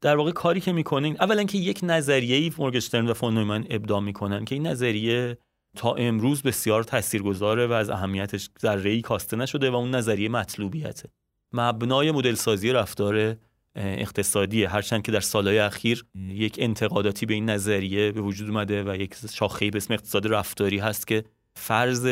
در واقع کاری که می‌کنین اولا که یک نظریه ای مورگنشترن و فون نویمن ابداع می‌کنن که این نظریه تا امروز بسیار تاثیرگذاره و از اهمیتش ذره کاسته نشده و اون نظریه مطلوبیته. مبنای مدل سازی رفتار اقتصادیه. هرچند که در سالهای اخیر یک انتقاداتی به این نظریه به وجود اومده و یک شاخه‌ای به اسم اقتصاد رفتاری هست که فرض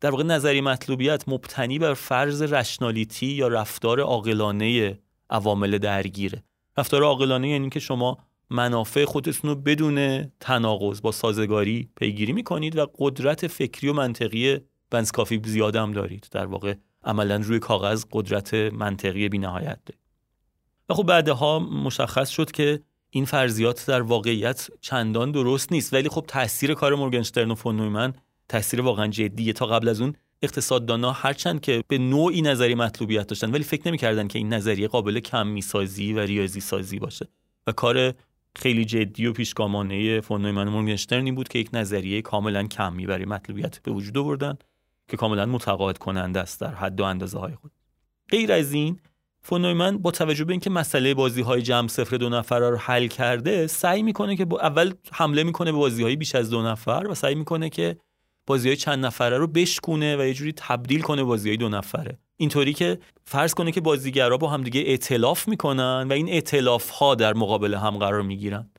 در واقع نظریه مطلوبیت مبتنی بر فرض رشنالیتی یا رفتار عاقلانه عوامل درگیره. رفتار عاقلانه یعنی که شما منافع خودتون رو بدون تناقض با سازگاری پیگیری می‌کنید و قدرت فکری و منطقی بنزکافی زیاد هم دارید. در واقع عملا روی کاغذ قدرت منطقی بینهایت دارید. و خب بعدها مشخص شد که این فرضیات در واقعیت چندان درست نیست. ولی خب تاثیر کار مورگنشترن و فون نویمن تاثیر واقعا جدیه. تا قبل از اون اقتصاددانا هرچند که به نوعی نظریه مطلوبیت داشتن ولی فکر نمی‌کردن که این نظریه قابل کمی سازی و ریاضی سازی باشه. و کار خیلی جدی و پیشگامانه فون نویمن و مورگنشترن این بود که یک نظریه کاملا کمی برای مطلوبیت به وجود آوردن که کاملا متقاعد کننده است در حد و اندازه های خود. غیر از این فون با توجه به اینکه مسئله بازی های جمع صفر دو نفر رو حل کرده سعی می‌کنه که با اول حمله می‌کنه به بازی های بیش از دو نفر و سعی می‌کنه که بازی های چند نفره رو بشکونه و یه جوری تبدیل کنه بازی های دو نفره. اینطوری که فرض کنه که بازیگرا با همدیگه ائتلاف می‌کنن و این ائتلاف ها در مقابل هم قرار می‌گیرن.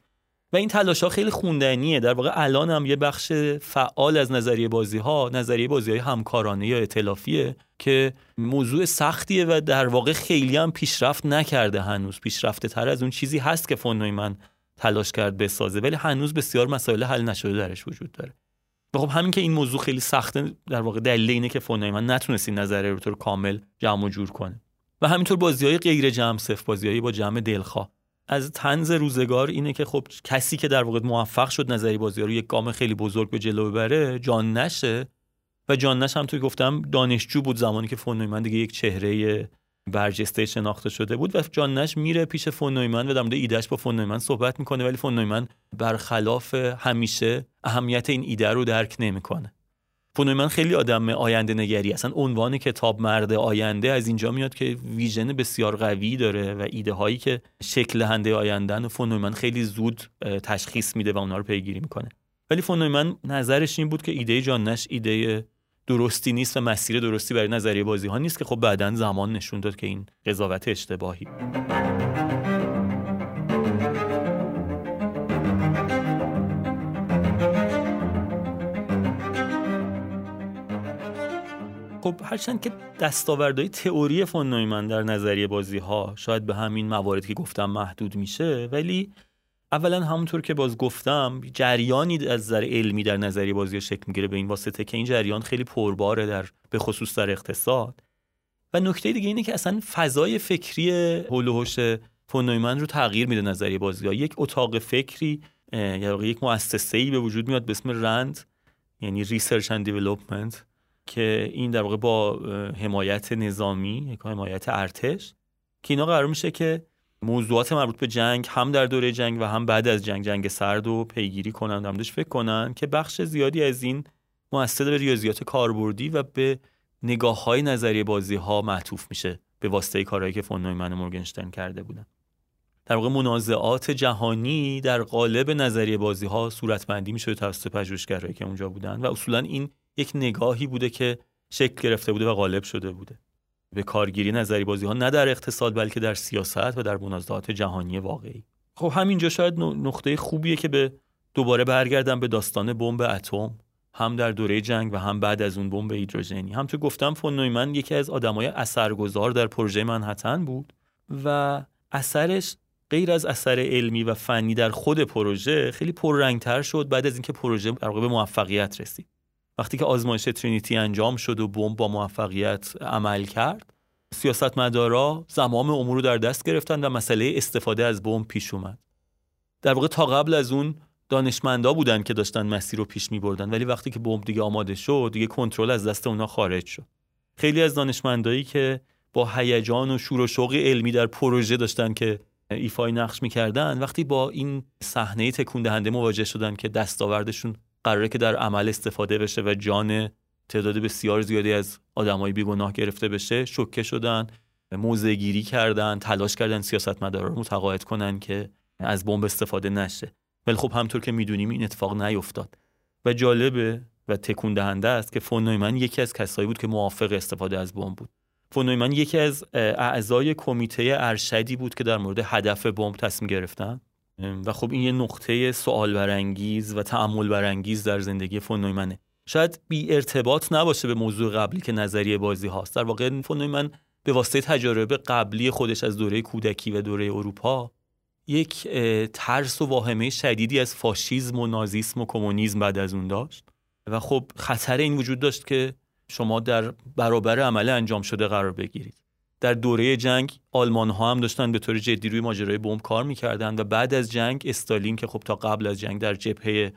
و این تلاش ها خیلی خوندنیه. در واقع الان هم یه بخش فعال از نظریه بازی ها نظریه بازی های همکارانه یا ائتلافیه که موضوع سختیه و در واقع خیلی هم پیشرفت نکرده هنوز. پیشرفته تر از اون چیزی هست که فون من تلاش کرد بسازه ولی هنوز بسیار مسائل حل نشده درش وجود داره. و خب همین که این موضوع خیلی سخته در واقع دلیل اینه که فون من نتونست این نظریه رو طور کامل جمع و جور کنه. و همینطور بازی های غیر جمع صفر بازی با جمع دلخواه. از تنز روزگار اینه که خب کسی که در واقع موفق شد نظری بازی رو یک گام خیلی بزرگ به جلو ببره جان نشه. و جان نش هم توی گفتم دانشجو بود زمانی که فون نویمن دیگه یک چهره برجسته شناخته شده بود و جان نش میره پیش فون نویمن و در مورد ایدهش با فون نویمن صحبت می‌کنه ولی فون نویمن برخلاف همیشه اهمیت این ایده رو درک نمی‌کنه. من خیلی آدم آینده نگری. اصلا عنوان کتاب مرد آینده از اینجا میاد که vision بسیار قوی داره و ایده هایی که شکل هنده آیندن و من خیلی زود تشخیص میده و اونا رو پیگیری می‌کنه. ولی من نظرش این بود که ایده جان نش ایده درستی نیست و مسیر درستی برای نظریه بازی ها نیست که خب بعدا زمان نشون داد که این قضاوت اشتباهی. خب هرچند که دستاوردهای تئوری فون نویمن در نظریه بازی ها شاید به همین مواردی که گفتم محدود میشه ولی اولا همونطور که باز گفتم جریانی از نظر علمی در نظریه بازی شکل می‌گیره به این واسطه که این جریان خیلی پرباره در به خصوص در اقتصاد. و نکته دیگه اینه که اصلا فضای فکری حول فون نویمن رو تغییر میده نظریه بازی ها یک اتاق فکری یا یک مؤسسه ای به وجود میاد به اسم RAND یعنی research and development که این در واقع با حمایت نظامی حمایت ارتش که اینا قرار میشه که موضوعات مربوط به جنگ هم در دوره جنگ و هم بعد از جنگ جنگ سرد و پیگیری کنن دمدش فکر کنن که بخش زیادی از این مؤثر به ریاضیات کاربردی و به نگاه های نظریه بازی ها معطوف میشه به واسطه کارهایی که فون نویمن و مورگنشتن کرده بودن. در واقع منازعات جهانی در قالب نظریه بازی ها صورتبندی میشه توسط پژوهشگرایی که اونجا بودن و اصولا این یک نگاهی بوده که شکل گرفته بوده و غالب شده بوده. به کارگیری نظری بازی ها نه در اقتصاد بلکه در سیاست و در منازعات جهانی واقعی. خب همینجا شاید نقطه خوبیه که به دوباره برگردم به داستان بمب اتم. هم در دوره جنگ و هم بعد از اون بمب هیدروژنی. هم تو گفتم فون نویمن یکی از آدمای اثرگذار در پروژه منحتن بود و اثرش غیر از اثر علمی و فنی در خود پروژه خیلی پررنگتر شد بعد از اینکه پروژه در موفقیت رسید. وقتی که آزمایش ترینیتی انجام شد و بمب با موفقیت عمل کرد سیاستمدارا زمام امور رو در دست گرفتن و مسئله استفاده از بمب پیش اومد. در واقع تا قبل از اون دانشمندا بودن که داشتن مسیر رو پیش می بردن ولی وقتی که بمب دیگه آماده شد دیگه کنترل از دست اونا خارج شد. خیلی از دانشمندایی که با هیجان و شور و شوق علمی در پروژه داشتن که ایفای نقش می‌کردن وقتی با این صحنه تکون دهنده مواجه شدن که دستاوردشون قراره که در عمل استفاده بشه و جان تعداد بسیار زیادی از آدمای بیگناه گرفته بشه شوکه شدن موضع گیری کردن تلاش کردن سیاستمدارا رو متقاعد کنن که از بمب استفاده نشه. ولی خب همطور که می‌دونیم این اتفاق نیفتاد. و جالبه و تکون دهنده است که فون نویمن یکی از کسایی بود که موافق استفاده از بمب بود. فون نویمن یکی از اعضای کمیته ارشدی بود که در مورد هدف بمب تصمیم گرفتن. و خب این یه نقطه سوال برانگیز و تأمل برانگیز در زندگی فون نویمنه شاید بی ارتباط نباشه به موضوع قبلی که نظریه بازی هاست. در واقع فون نویمن به واسطه تجارب قبلی خودش از دوره کودکی و دوره اروپا یک ترس و واهمه شدیدی از فاشیزم و نازیسم و کمونیسم بعد از اون داشت. و خب خطر این وجود داشت که شما در برابر عمل انجام شده قرار بگیرید. در دوره جنگ آلمان ها هم داشتن به طور جدی روی ماجرای بمب کار می‌کردن و بعد از جنگ استالین که خب تا قبل از جنگ در جبهه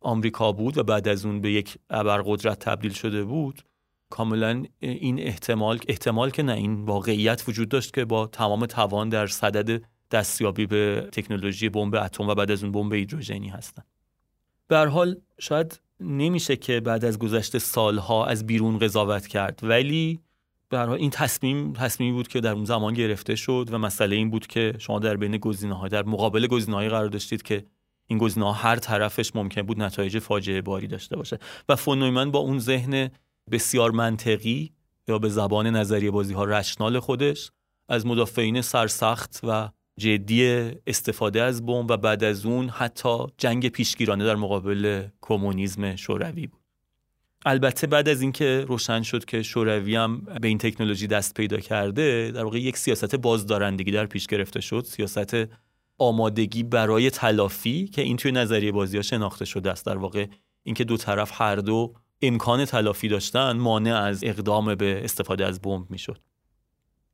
آمریکا بود و بعد از اون به یک ابرقدرت تبدیل شده بود کاملا این احتمال احتمال که نه این واقعیت وجود داشت که با تمام توان در صدد دستیابی به تکنولوژی بمب اتم و بعد از اون بمب هیدروژنی هستن. به حال شاید نمیشه که بعد از گذشته سالها از بیرون قضاوت کرد ولی به این تصمیم تصمیمی بود که در اون زمان گرفته شد و مسئله این بود که شما در بین گزینه‌ها در مقابل گزینه‌های قرار داشتید که این گزینه‌ها هر طرفش ممکن بود نتایج فاجعه باری داشته باشه. و فون با اون ذهن بسیار منطقی یا به زبان نظریه بازی ها رشنال خودش از مدافعین سرسخت و جدی استفاده از بمب و بعد از اون حتی جنگ پیشگیرانه در مقابل کمونیسم شوروی بود. البته بعد از اینکه روشن شد که شوروی هم به این تکنولوژی دست پیدا کرده در واقع یک سیاست بازدارندگی در پیش گرفته شد. سیاست آمادگی برای تلافی که این توی نظریه بازی ها شناخته شده است. در واقع اینکه دو طرف هر دو امکان تلافی داشتن مانع از اقدام به استفاده از بمب می‌شد.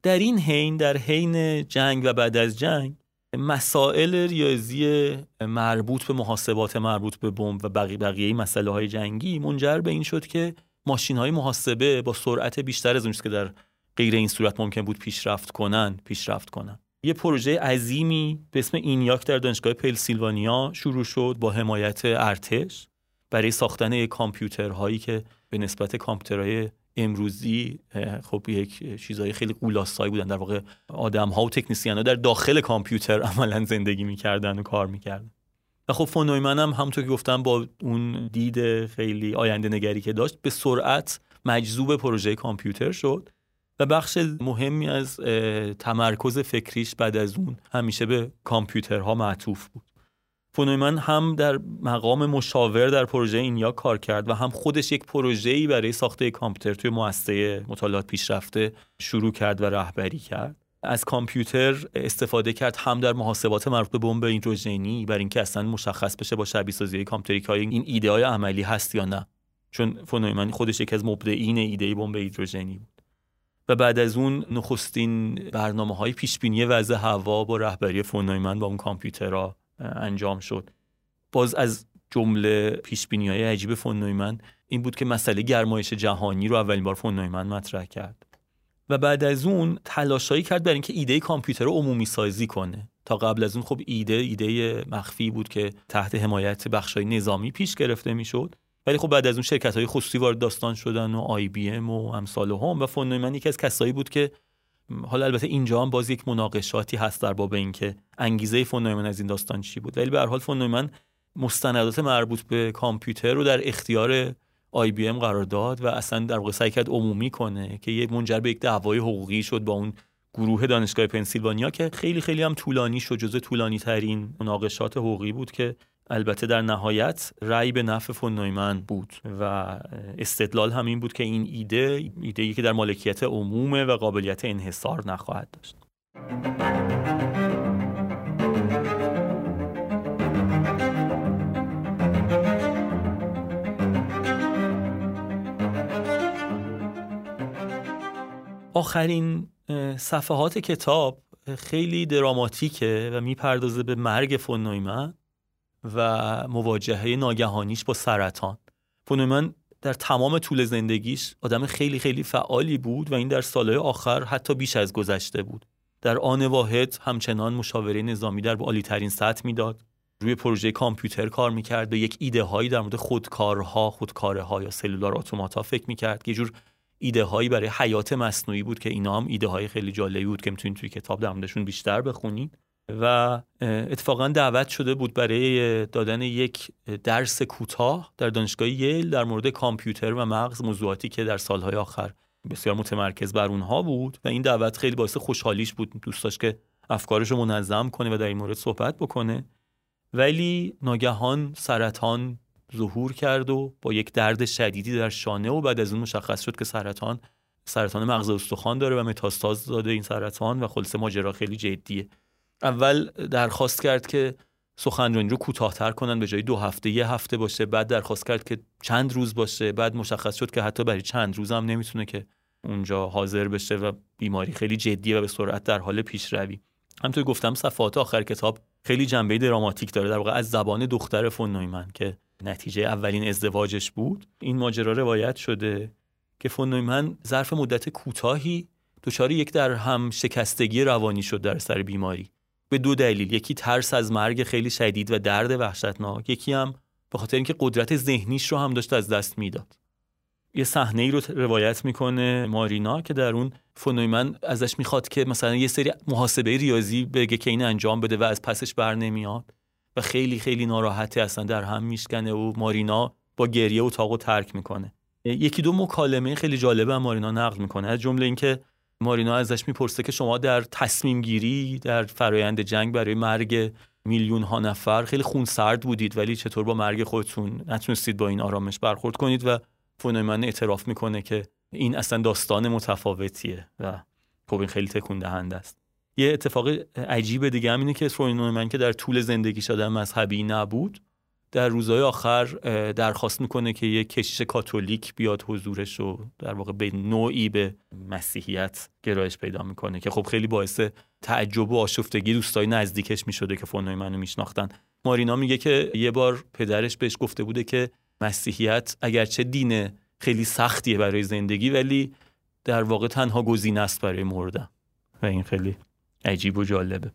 در این حین در حین جنگ و بعد از جنگ مسائل ریاضی مربوط به محاسبات مربوط به بمب و بقیه بقیه مسئله های جنگی منجر به این شد که ماشین های محاسبه با سرعت بیشتر از اون که در غیر این صورت ممکن بود پیشرفت کنن پیشرفت کنن. یه پروژه عظیمی به اسم اینیاک در دانشگاه پلسیلوانیا شروع شد با حمایت ارتش برای ساختن کامپیوترهایی که به نسبت کامپیوترهای امروزی خب یک چیزهای خیلی قولاسایی بودن. در واقع آدم ها و تکنیسیان ها در داخل کامپیوتر عملا زندگی می‌کردن و کار می‌کردن. و خب فون هم همونطور که گفتم با اون دید خیلی آینده نگری که داشت به سرعت مجذوب پروژه کامپیوتر شد و بخش مهمی از تمرکز فکریش بعد از اون همیشه به کامپیوترها معطوف بود. فونویمن هم در مقام مشاور در پروژه اینیا کار کرد و هم خودش یک پروژه‌ای برای ساخته کامپیوتر توی مؤسسه مطالعات پیشرفته شروع کرد و رهبری کرد. از کامپیوتر استفاده کرد هم در محاسبات مربوط به بمب هیدروژنی برای اینکه اصلا مشخص بشه با شبیه سازی کامپیوتری که این ایده های عملی هست یا نه. چون فونویمن خودش یکی از مبدعین ایده بمب هیدروژنی بود. و بعد از اون نخستین برنامه های پیش بینی وضع هوا با رهبری فونویمن با اون کامپیوترها انجام شد. باز از جمله پیش بینی های عجیب فون نویمن این بود که مسئله گرمایش جهانی رو اولین بار فون نویمن مطرح کرد. و بعد از اون تلاشایی کرد برای اینکه ایده کامپیوتر رو عمومی سازی کنه. تا قبل از اون خب ایده ایده مخفی بود که تحت حمایت بخشای نظامی پیش گرفته می‌شد. ولی خب بعد از اون شرکت های خصوصی وارد داستان شدن و آی بی ام و امثالهم و فون نویمن یکی از کسایی بود که حالا البته اینجا هم باز یک مناقشاتی هست در باب اینکه انگیزه فون نویمن از این داستان چی بود. ولی به هر حال فون نویمن مستندات مربوط به کامپیوتر رو در اختیار آی بی ام قرار داد و اصلا در واقع سعی کرد عمومی کنه که یه منجر به یک دعوای حقوقی شد با اون گروه دانشگاه پنسیلوانیا که خیلی خیلی هم طولانی شد جزء طولانی ترین مناقشات حقوقی بود که البته در نهایت رأی به نفع فون نویمن بود و استدلال همین بود که این ایده ایده ای که در مالکیت عمومه و قابلیت انحصار نخواهد داشت. آخرین صفحات کتاب خیلی دراماتیکه و می‌پردازه به مرگ فون نویمن و مواجهه ناگهانیش با سرطان. فونومن در تمام طول زندگیش آدم خیلی خیلی فعالی بود و این در سالهای آخر حتی بیش از گذشته بود. در آن واحد همچنان مشاوره نظامی در عالی ترین سطح می‌داد. روی پروژه کامپیوتر کار می‌کرد و یک ایده هایی در مورد خودکارها خودکاره ها یا سلولار اتوماتا فکر می‌کرد. که جور ایده هایی برای حیات مصنوعی بود که اینا هم ایده های خیلی جالبی بود که می‌تونید توی کتاب در موردشون بیشتر بخونید. و اتفاقا دعوت شده بود برای دادن یک درس کوتاه در دانشگاه ییل در مورد کامپیوتر و مغز موضوعاتی که در سالهای آخر بسیار متمرکز بر اونها بود. و این دعوت خیلی باعث خوشحالیش بود. دوست داشت که افکارش رو منظم کنه و در این مورد صحبت بکنه. ولی ناگهان سرطان ظهور کرد و با یک درد شدیدی در شانه و بعد از اون مشخص شد که سرطان سرطان مغز استخوان داره و متاستاز داده این سرطان و خلاصه ماجرا خیلی جدیه. اول درخواست کرد که سخنرانی رو کوتاهتر کنن به جای دو هفته یه هفته باشه. بعد درخواست کرد که چند روز باشه. بعد مشخص شد که حتی برای چند روز هم نمی‌تونه که اونجا حاضر بشه و بیماری خیلی جدیه و به سرعت در حال پیشروی همطور گفتم صفحات آخر کتاب خیلی جنبه دراماتیک داره. در واقع از زبان دختر فون نویمن که نتیجه اولین ازدواجش بود این ماجرا روایت شده که فون نویمن ظرف مدت کوتاهی دچار یک در هم شکستگی روانی شد در سر بیماری. به دو دلیل. یکی ترس از مرگ خیلی شدید و درد وحشتناک. یکی هم به خاطر اینکه قدرت ذهنیش رو هم داشت از دست می‌داد. یه صحنه ای رو روایت می‌کنه مارینا که در اون فنویمن ازش می‌خواد که مثلا یه سری محاسبه ریاضی بگه که این انجام بده و از پسش بر نمیاد. و خیلی خیلی ناراحتی اصلا. در هم میشکنه و مارینا با گریه اتاق ترک می‌کنه. یکی دو مکالمه خیلی جالبه مارینا نقل می‌کنه. از جمله اینکه مارینا ازش می‌پرسه که شما در تصمیم گیری در فرایند جنگ برای مرگ میلیون ها نفر خیلی خونسرد بودید ولی چطور با مرگ خودتون نتونستید با این آرامش برخورد کنید؟ و فونومن اعتراف می‌کنه که این اصلا داستان متفاوتیه و خب این خیلی تکون دهنده است. یه اتفاق عجیب دیگه هم اینه که فونومن که در طول زندگی شده مذهبی نبود در روزهای آخر درخواست می‌کنه که یه کشیش کاتولیک بیاد حضورش رو در واقع به نوعی به مسیحیت گرایش پیدا می‌کنه که خب خیلی باعث تعجب و آشفتگی دوستای نزدیکش می‌شده که فونوی منو میشناختن. مارینا میگه که یه بار پدرش بهش گفته بوده که مسیحیت اگرچه دین خیلی سختیه برای زندگی ولی در واقع تنها گزینه است برای مردن. و این خیلی عجیب و جالبه.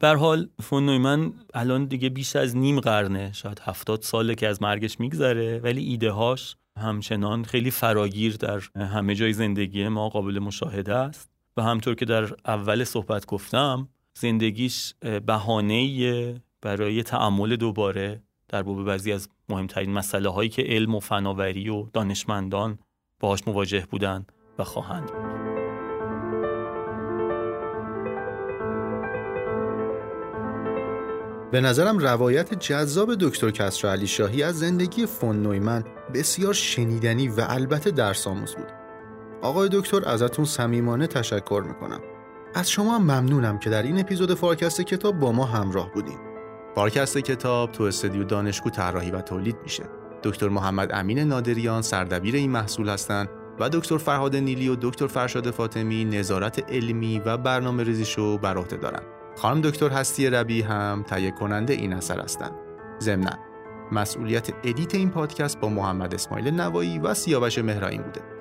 بر حال فون نویمن الان دیگه بیش از نیم قرنه شاید هفتاد ساله که از مرگش میگذره ولی ایده هاش همچنان خیلی فراگیر در همه جای زندگی ما قابل مشاهده است و همطور که در اول صحبت گفتم زندگیش بهانه برای تعمل دوباره در باب بعضی از مهمترین مسئله هایی که علم و فناوری و دانشمندان باهاش مواجه بودن و خواهند بود. به نظرم روایت جذاب دکتر کسرا علی شاهی از زندگی فون نویمن بسیار شنیدنی و البته درس آموز بود. آقای دکتر ازتون صمیمانه تشکر می‌کنم. از شما ممنونم که در این اپیزود فارکست کتاب با ما همراه بودین. فارکست کتاب تو استودیو دانشگو طراحی و تولید میشه. دکتر محمد امین نادریان سردبیر این محصول هستند و دکتر فرهاد نیلی و دکتر فرشاد فاطمی نظارت علمی و برنامه ریزیشو بر عهده دارن. خانم دکتر هستی ربی هم تهیه کننده این اثر هستند. ضمنا مسئولیت ادیت این پادکست با محمد اسماعیل نوایی و سیاوش مهرائین بوده.